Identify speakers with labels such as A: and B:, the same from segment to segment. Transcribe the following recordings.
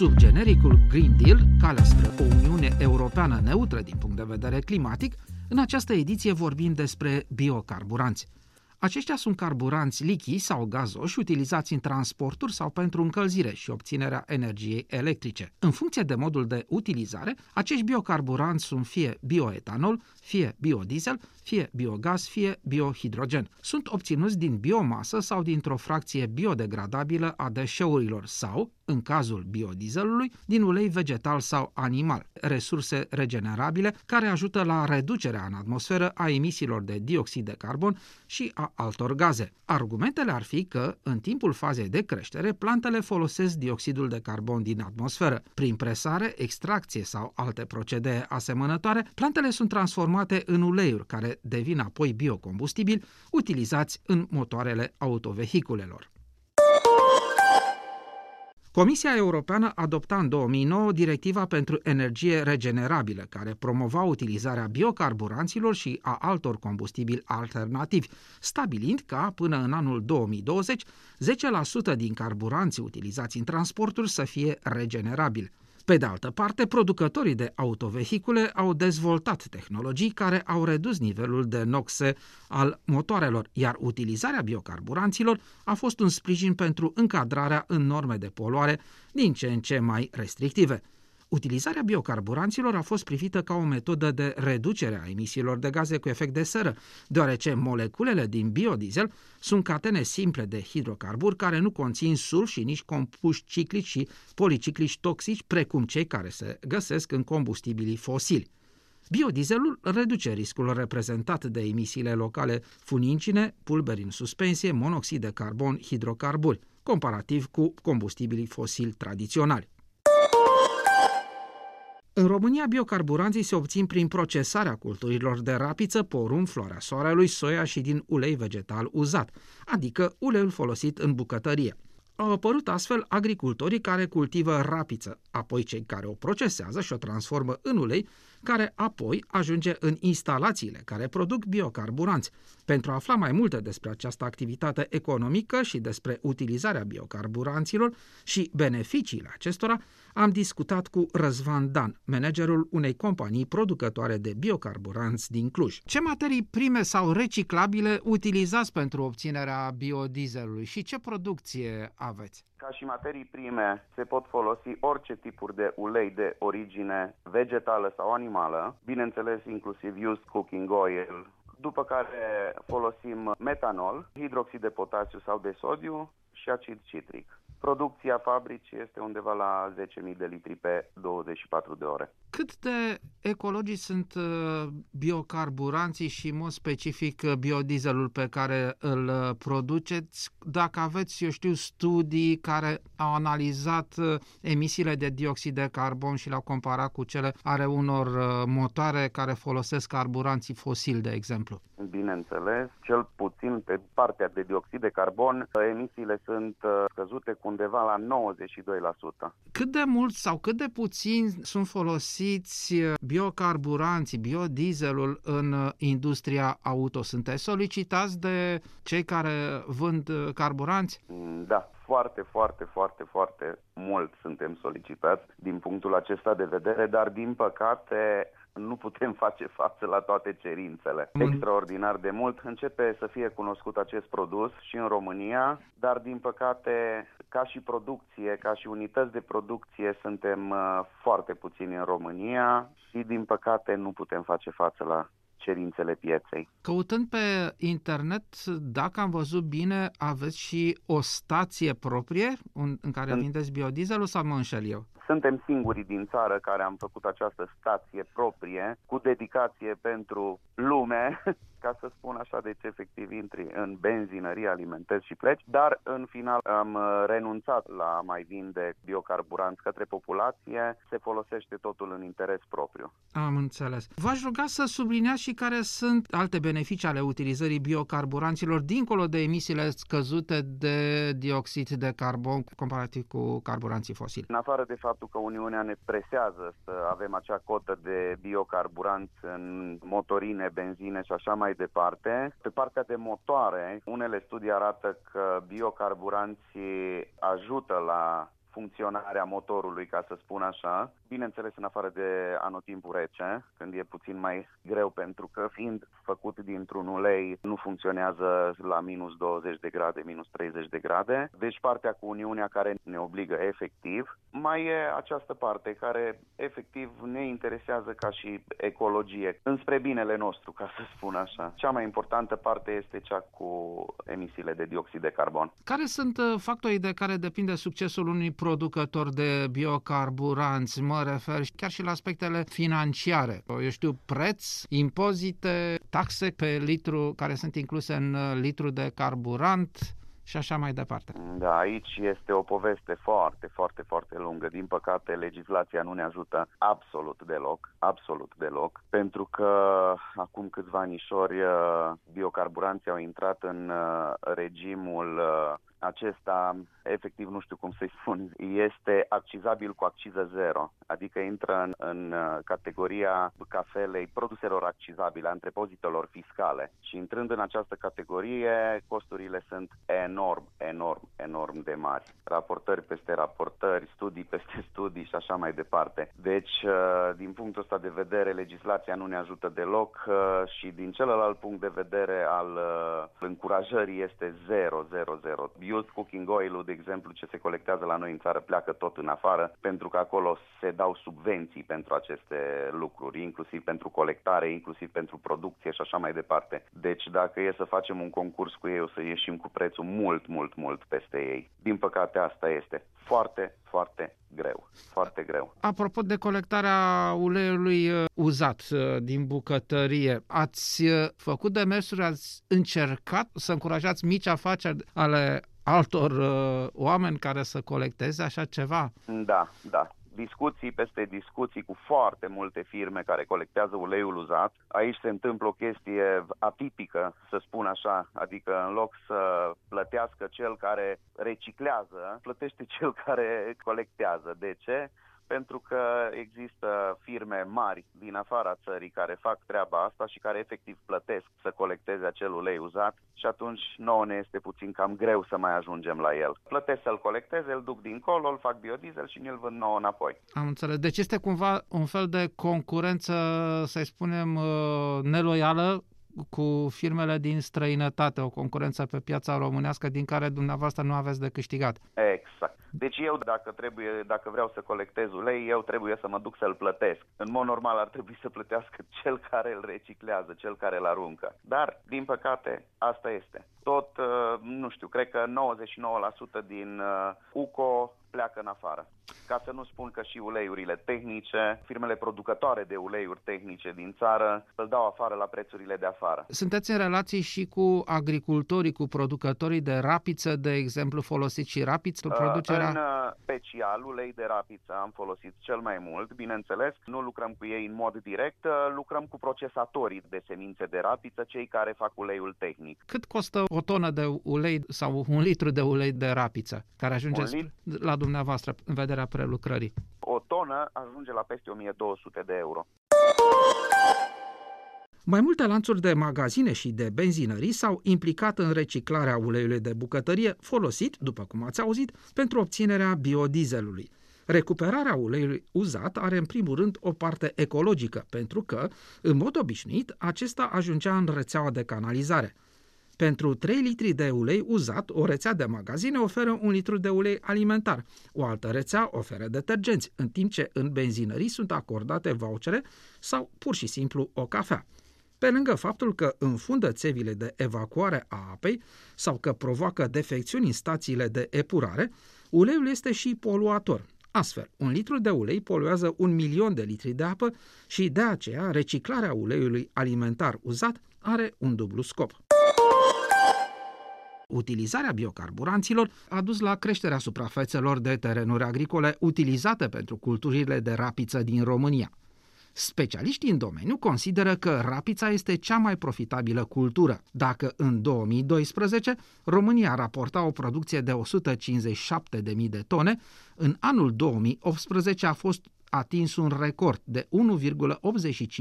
A: Sub genericul Green Deal, calea spre o Uniune Europeană neutră din punct de vedere climatic, în această ediție vorbim despre biocarburanți. Aceștia sunt carburanți lichi sau gazoși utilizați în transporturi sau pentru încălzire și obținerea energiei electrice. În funcție de modul de utilizare, acești biocarburanți sunt fie bioetanol, fie biodiesel, fie biogaz, fie biohidrogen. Sunt obținuți din biomasă sau dintr-o fracție biodegradabilă a deșeurilor sau, în cazul biodieselului, din ulei vegetal sau animal, resurse regenerabile care ajută la reducerea în atmosferă a emisiilor de dioxid de carbon și a altor gaze. Argumentele ar fi că, în timpul fazei de creștere, plantele folosesc dioxidul de carbon din atmosferă. Prin presare, extracție sau alte procedee asemănătoare, plantele sunt transformate în uleiuri care devin apoi biocombustibili utilizați în motoarele autovehiculelor. Comisia Europeană adopta în 2009 directiva pentru energie regenerabilă, care promova utilizarea biocarburanților și a altor combustibili alternativi, stabilind ca, până în anul 2020, 10% din carburanții utilizați în transporturi să fie regenerabili. Pe de altă parte, producătorii de autovehicule au dezvoltat tehnologii care au redus nivelul de noxe al motoarelor, iar utilizarea biocarburanților a fost un sprijin pentru încadrarea în norme de poluare din ce în ce mai restrictive. Utilizarea biocarburanților a fost privită ca o metodă de reducere a emisiilor de gaze cu efect de seră, deoarece moleculele din biodiesel sunt catene simple de hidrocarburi care nu conțin sulf și nici compuși ciclici și policiclici toxici, precum cei care se găsesc în combustibilii fosili. Biodieselul reduce riscul reprezentat de emisiile locale funincine, pulberi în suspensie, monoxid de carbon, hidrocarburi, comparativ cu combustibilii fosili tradiționali. În România, biocarburanții se obțin prin procesarea culturilor de rapiță, porumb, floarea soarelui, soia și din ulei vegetal uzat, adică uleiul folosit în bucătărie. Au apărut astfel agricultorii care cultivă rapiță, apoi cei care o procesează și o transformă în ulei, care apoi ajunge în instalațiile care produc biocarburanți. Pentru a afla mai multe despre această activitate economică și despre utilizarea biocarburanților și beneficiile acestora, am discutat cu Răzvan Dan, managerul unei companii producătoare de biocarburanți din Cluj. Ce materii prime sau reciclabile utilizați pentru obținerea biodieselului și ce producție aveți?
B: Ca și materii prime se pot folosi orice tipuri de ulei de origine vegetală sau animală, bineînțeles inclusiv used cooking oil, după care folosim metanol, hidroxid de potasiu sau de sodiu și acid citric. Producția fabricii este undeva la 10.000 de litri pe 24 de ore.
A: Cât de ecologici sunt uh, biocarburanții și, în mod specific, uh, biodieselul pe care îl uh, produceți? Dacă aveți, eu știu, studii care au analizat emisiile de dioxid de carbon și le-au comparat cu cele ale unor motoare care folosesc carburanții fosili, de exemplu.
B: Bineînțeles, cel puțin pe partea de dioxid de carbon, emisiile sunt scăzute cu undeva la 92%.
A: Cât de mult sau cât de puțin sunt folosiți biocarburanții, biodieselul în industria auto? Sunteți solicitați de cei care vând carburanți?
B: Da, foarte, foarte, foarte, foarte mult suntem solicitați din punctul acesta de vedere, dar din păcate nu putem face față la toate cerințele. Mm. Extraordinar de mult începe să fie cunoscut acest produs și în România, dar din păcate, ca și producție, ca și unități de producție, suntem uh, foarte puțini în România și din păcate nu putem face față la cerințele pieței.
A: Căutând pe internet, dacă am văzut bine, aveți și o stație proprie în care vindeți biodieselul sau mă înșel eu?
B: Suntem singurii din țară care am făcut această stație proprie cu dedicație pentru lume ca să spun așa, deci efectiv intri în benzinărie, alimentezi și pleci, dar în final am uh, renunțat la a mai vinde biocarburanți către populație, se folosește totul în interes propriu.
A: Am înțeles. V-aș ruga să subliniați și care sunt alte beneficii ale utilizării biocarburanților dincolo de emisiile scăzute de dioxid de carbon comparativ cu carburanții fosili.
B: În afară de faptul că Uniunea ne presează să avem acea cotă de biocarburanți în motorine, benzine și așa mai mai departe. Pe partea de motoare, unele studii arată că biocarburanții ajută la funcționarea motorului, ca să spun așa. Bineînțeles, în afară de anotimpul rece, când e puțin mai greu, pentru că fiind făcut dintr-un ulei, nu funcționează la minus 20 de grade, minus 30 de grade. Deci partea cu Uniunea care ne obligă efectiv. Mai e această parte care efectiv ne interesează ca și ecologie, înspre binele nostru, ca să spun așa. Cea mai importantă parte este cea cu emisiile de dioxid de carbon.
A: Care sunt uh, factorii de care depinde succesul unui producător de biocarburanți? Mă refer chiar și la aspectele financiare. Eu știu, preț, impozite, taxe pe litru care sunt incluse în uh, litru de carburant, și așa mai departe.
B: Da, aici este o poveste foarte, foarte, foarte lungă. Din păcate, legislația nu ne ajută absolut deloc, absolut deloc, pentru că acum câțiva anișori uh, biocarburanții au intrat în uh, regimul acesta, efectiv nu știu cum să-i spun, este accizabil cu acciză zero, adică intră în, în uh, categoria cafelei produselor accizabile, a întrepozitelor fiscale. Și intrând în această categorie, costurile sunt enorm, enorm, enorm de mari. Raportări peste raportări, studii peste studii și așa mai departe. Deci, uh, din punctul ăsta de vedere, legislația nu ne ajută deloc uh, și din celălalt punct de vedere al încurajării este 0, 0, 0 used cooking oil-ul, de exemplu, ce se colectează la noi în țară, pleacă tot în afară, pentru că acolo se dau subvenții pentru aceste lucruri, inclusiv pentru colectare, inclusiv pentru producție și așa mai departe. Deci dacă e să facem un concurs cu ei, o să ieșim cu prețul mult, mult, mult peste ei. Din păcate asta este foarte, foarte greu. Foarte greu.
A: Apropo de colectarea uleiului uh, uzat uh, din bucătărie, ați uh, făcut demersuri, ați încercat să încurajați mici afaceri ale altor uh, oameni care să colecteze așa ceva?
B: Da, da discuții peste discuții cu foarte multe firme care colectează uleiul uzat. Aici se întâmplă o chestie atipică, să spun așa, adică în loc să plătească cel care reciclează, plătește cel care colectează. De ce? Pentru că există firme mari din afara țării care fac treaba asta și care efectiv plătesc să colecteze acel ulei uzat și atunci nouă ne este puțin cam greu să mai ajungem la el. Plătesc să-l colecteze, îl duc dincolo, îl fac biodiesel și ne-l vând nouă înapoi.
A: Am înțeles. Deci este cumva un fel de concurență, să spunem, uh, neloială cu firmele din străinătate, o concurență pe piața românească din care dumneavoastră nu aveți de câștigat.
B: Exact. Deci eu, dacă, trebuie, dacă vreau să colectez ulei, eu trebuie să mă duc să-l plătesc. În mod normal ar trebui să plătească cel care îl reciclează, cel care îl aruncă. Dar, din păcate, asta este. Tot, uh, nu știu, cred că 99% din uh, UCO pleacă în afară. Ca să nu spun că și uleiurile tehnice, firmele producătoare de uleiuri tehnice din țară îl dau afară la prețurile de afară.
A: Sunteți în relații și cu agricultorii, cu producătorii de rapiță, de exemplu, folosiți și rapiță uh, producerea?
B: În uh, special ulei de rapiță am folosit cel mai mult, bineînțeles, nu lucrăm cu ei în mod direct, uh, lucrăm cu procesatorii de semințe de rapiță, cei care fac uleiul tehnic.
A: Cât costă o tonă de ulei sau un litru de ulei de rapiță care ajunge la dumneavoastră în vederea prelucrării?
B: O tonă ajunge la peste 1200 de euro.
A: Mai multe lanțuri de magazine și de benzinării s-au implicat în reciclarea uleiului de bucătărie folosit, după cum ați auzit, pentru obținerea biodieselului. Recuperarea uleiului uzat are în primul rând o parte ecologică, pentru că, în mod obișnuit, acesta ajungea în rețeaua de canalizare – pentru 3 litri de ulei uzat, o rețea de magazine oferă un litru de ulei alimentar. O altă rețea oferă detergenți, în timp ce în benzinării sunt acordate vouchere sau pur și simplu o cafea. Pe lângă faptul că înfundă țevile de evacuare a apei sau că provoacă defecțiuni în stațiile de epurare, uleiul este și poluator. Astfel, un litru de ulei poluează un milion de litri de apă și de aceea reciclarea uleiului alimentar uzat are un dublu scop. Utilizarea biocarburanților a dus la creșterea suprafețelor de terenuri agricole utilizate pentru culturile de rapiță din România. Specialiștii în domeniu consideră că rapița este cea mai profitabilă cultură. Dacă în 2012 România raporta o producție de 157.000 de tone, în anul 2018 a fost atins un record de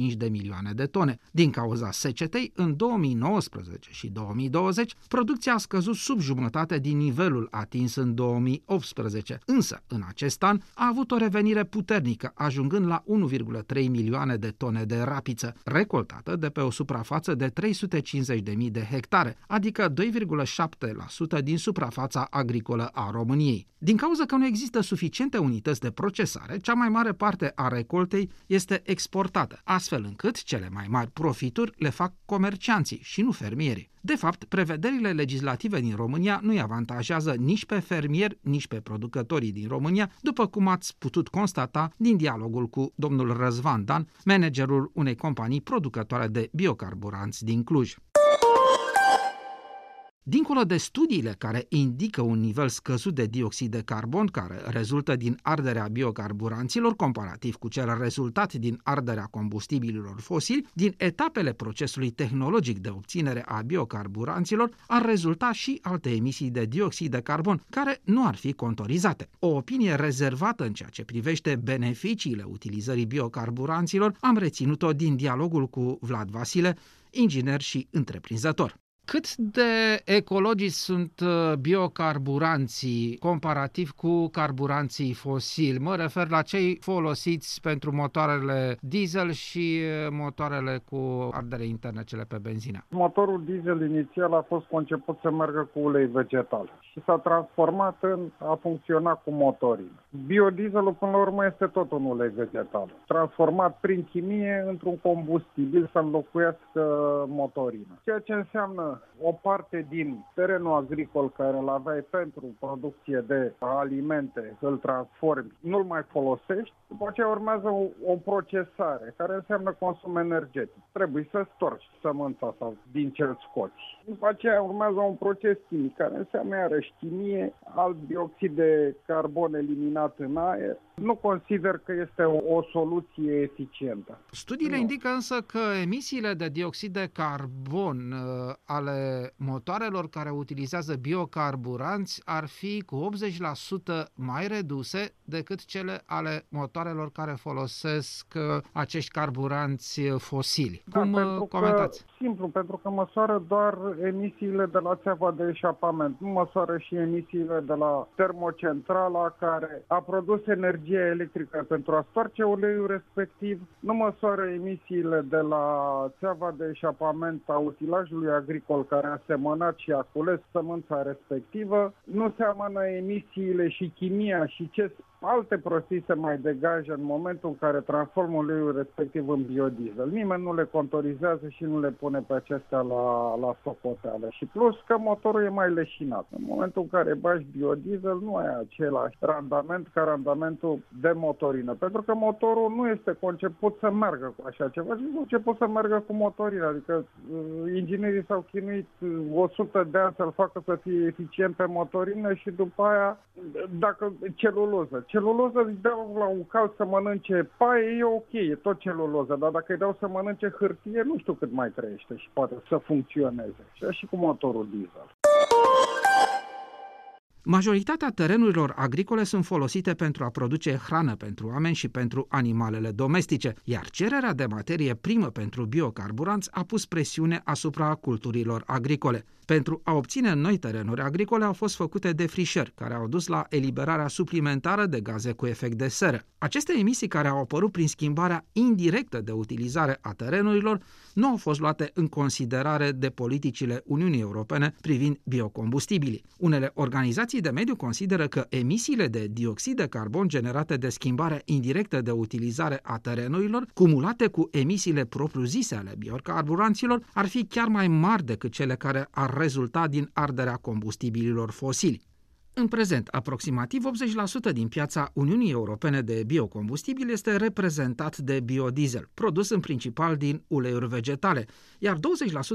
A: 1,85 de milioane de tone. Din cauza secetei, în 2019 și 2020, producția a scăzut sub jumătate din nivelul atins în 2018, însă în acest an a avut o revenire puternică, ajungând la 1,3 milioane de tone de rapiță, recoltată de pe o suprafață de 350.000 de hectare, adică 2,7% din suprafața agricolă a României. Din cauza că nu există suficiente unități de procesare, cea mai mare parte a recoltei este exportată, astfel încât cele mai mari profituri le fac comercianții și nu fermierii. De fapt, prevederile legislative din România nu îi avantajează nici pe fermieri, nici pe producătorii din România, după cum ați putut constata din dialogul cu domnul Răzvan Dan, managerul unei companii producătoare de biocarburanți din Cluj. Dincolo de studiile care indică un nivel scăzut de dioxid de carbon care rezultă din arderea biocarburanților comparativ cu cel rezultat din arderea combustibililor fosili, din etapele procesului tehnologic de obținere a biocarburanților ar rezulta și alte emisii de dioxid de carbon care nu ar fi contorizate. O opinie rezervată în ceea ce privește beneficiile utilizării biocarburanților am reținut-o din dialogul cu Vlad Vasile, inginer și întreprinzător. Cât de ecologici sunt uh, biocarburanții comparativ cu carburanții fosili? Mă refer la cei folosiți pentru motoarele diesel și uh, motoarele cu ardere interne, cele pe benzină.
C: Motorul diesel inițial a fost conceput să meargă cu ulei vegetal și s-a transformat în a funcționa cu motorii. Biodieselul, până la urmă, este tot un ulei vegetal, transformat prin chimie într-un combustibil să înlocuiască motorină. Ceea ce înseamnă o parte din terenul agricol care îl aveai pentru producție de alimente, îl transformi, nu-l mai folosești, după aceea urmează o, o procesare, care înseamnă consum energetic. Trebuie să storci sămânța sau din ce îl scoți. După aceea urmează un proces chimic, care înseamnă iarăși chimie, alt dioxid de carbon eliminat în aer, nu consider că este o, o soluție eficientă.
A: Studiile nu. indică însă că emisiile de dioxid de carbon uh, ale motoarelor care utilizează biocarburanți ar fi cu 80% mai reduse decât cele ale motoarelor care folosesc uh, acești carburanți uh, fosili.
C: Da,
A: Cum uh, comentați?
C: Că, simplu, pentru că măsoară doar emisiile de la țeava de eșapament, nu măsoară și emisiile de la termocentrala care a produs energie energie electrică pentru a stoarce uleiul respectiv, nu măsoară emisiile de la țeava de eșapament a utilajului agricol care a semănat și a cules sămânța respectivă, nu seamănă emisiile și chimia și ce alte prostii se mai degajă în momentul în care transformă uleiul respectiv în biodiesel. Nimeni nu le contorizează și nu le pune pe acestea la, la socoteală. Și plus că motorul e mai leșinat. În momentul în care bagi biodiesel nu ai același randament ca randamentul de motorină. Pentru că motorul nu este conceput să meargă cu așa ceva, ci conceput să meargă cu motorină. Adică uh, inginerii s-au chinuit 100 uh, de ani să-l facă să fie eficient pe motorină și după aia, dacă celuloză, celuloză îi dau la un cal să mănânce paie, e ok, e tot celuloză, dar dacă îi dau să mănânce hârtie, nu știu cât mai trăiește și poate să funcționeze. Și așa și cu motorul diesel.
A: Majoritatea terenurilor agricole sunt folosite pentru a produce hrană pentru oameni și pentru animalele domestice, iar cererea de materie primă pentru biocarburanți a pus presiune asupra culturilor agricole. Pentru a obține noi terenuri agricole au fost făcute defrișări, care au dus la eliberarea suplimentară de gaze cu efect de seră. Aceste emisii care au apărut prin schimbarea indirectă de utilizare a terenurilor nu au fost luate în considerare de politicile Uniunii Europene privind biocombustibilii. Unele organizații de mediu consideră că emisiile de dioxid de carbon generate de schimbarea indirectă de utilizare a terenurilor, cumulate cu emisiile propriu-zise ale biocarburanților, ar fi chiar mai mari decât cele care ar rezulta din arderea combustibililor fosili. În prezent, aproximativ 80% din piața Uniunii Europene de biocombustibil este reprezentat de biodiesel, produs în principal din uleiuri vegetale, iar 20%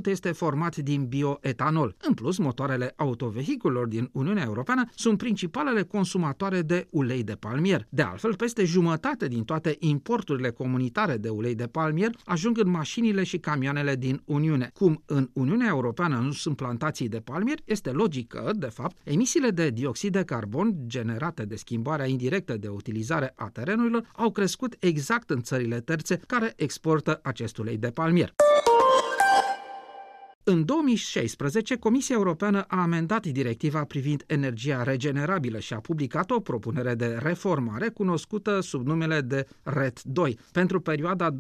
A: este format din bioetanol. În plus, motoarele autovehiculelor din Uniunea Europeană sunt principalele consumatoare de ulei de palmier. De altfel, peste jumătate din toate importurile comunitare de ulei de palmier ajung în mașinile și camioanele din Uniune. Cum în Uniunea Europeană nu sunt plantații de palmier, este logic că, de fapt, emisiile de dioxid dioxid de carbon generate de schimbarea indirectă de utilizare a terenurilor au crescut exact în țările terțe care exportă acest ulei de palmier. În 2016, Comisia Europeană a amendat directiva privind energia regenerabilă și a publicat o propunere de reformare cunoscută sub numele de RET 2 pentru perioada 2021-2030.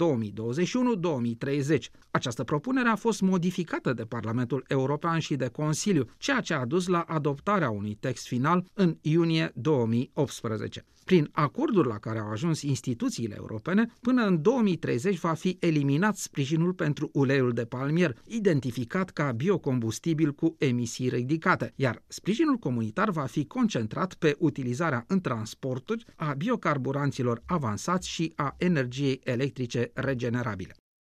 A: Această propunere a fost modificată de Parlamentul European și de Consiliu, ceea ce a dus la adoptarea unui text final în iunie 2018. Prin acordul la care au ajuns instituțiile europene, până în 2030 va fi eliminat sprijinul pentru uleiul de palmier, identificat ca biocombustibil cu emisii ridicate, iar sprijinul comunitar va fi concentrat pe utilizarea în transporturi a biocarburanților avansați și a energiei electrice regenerabile.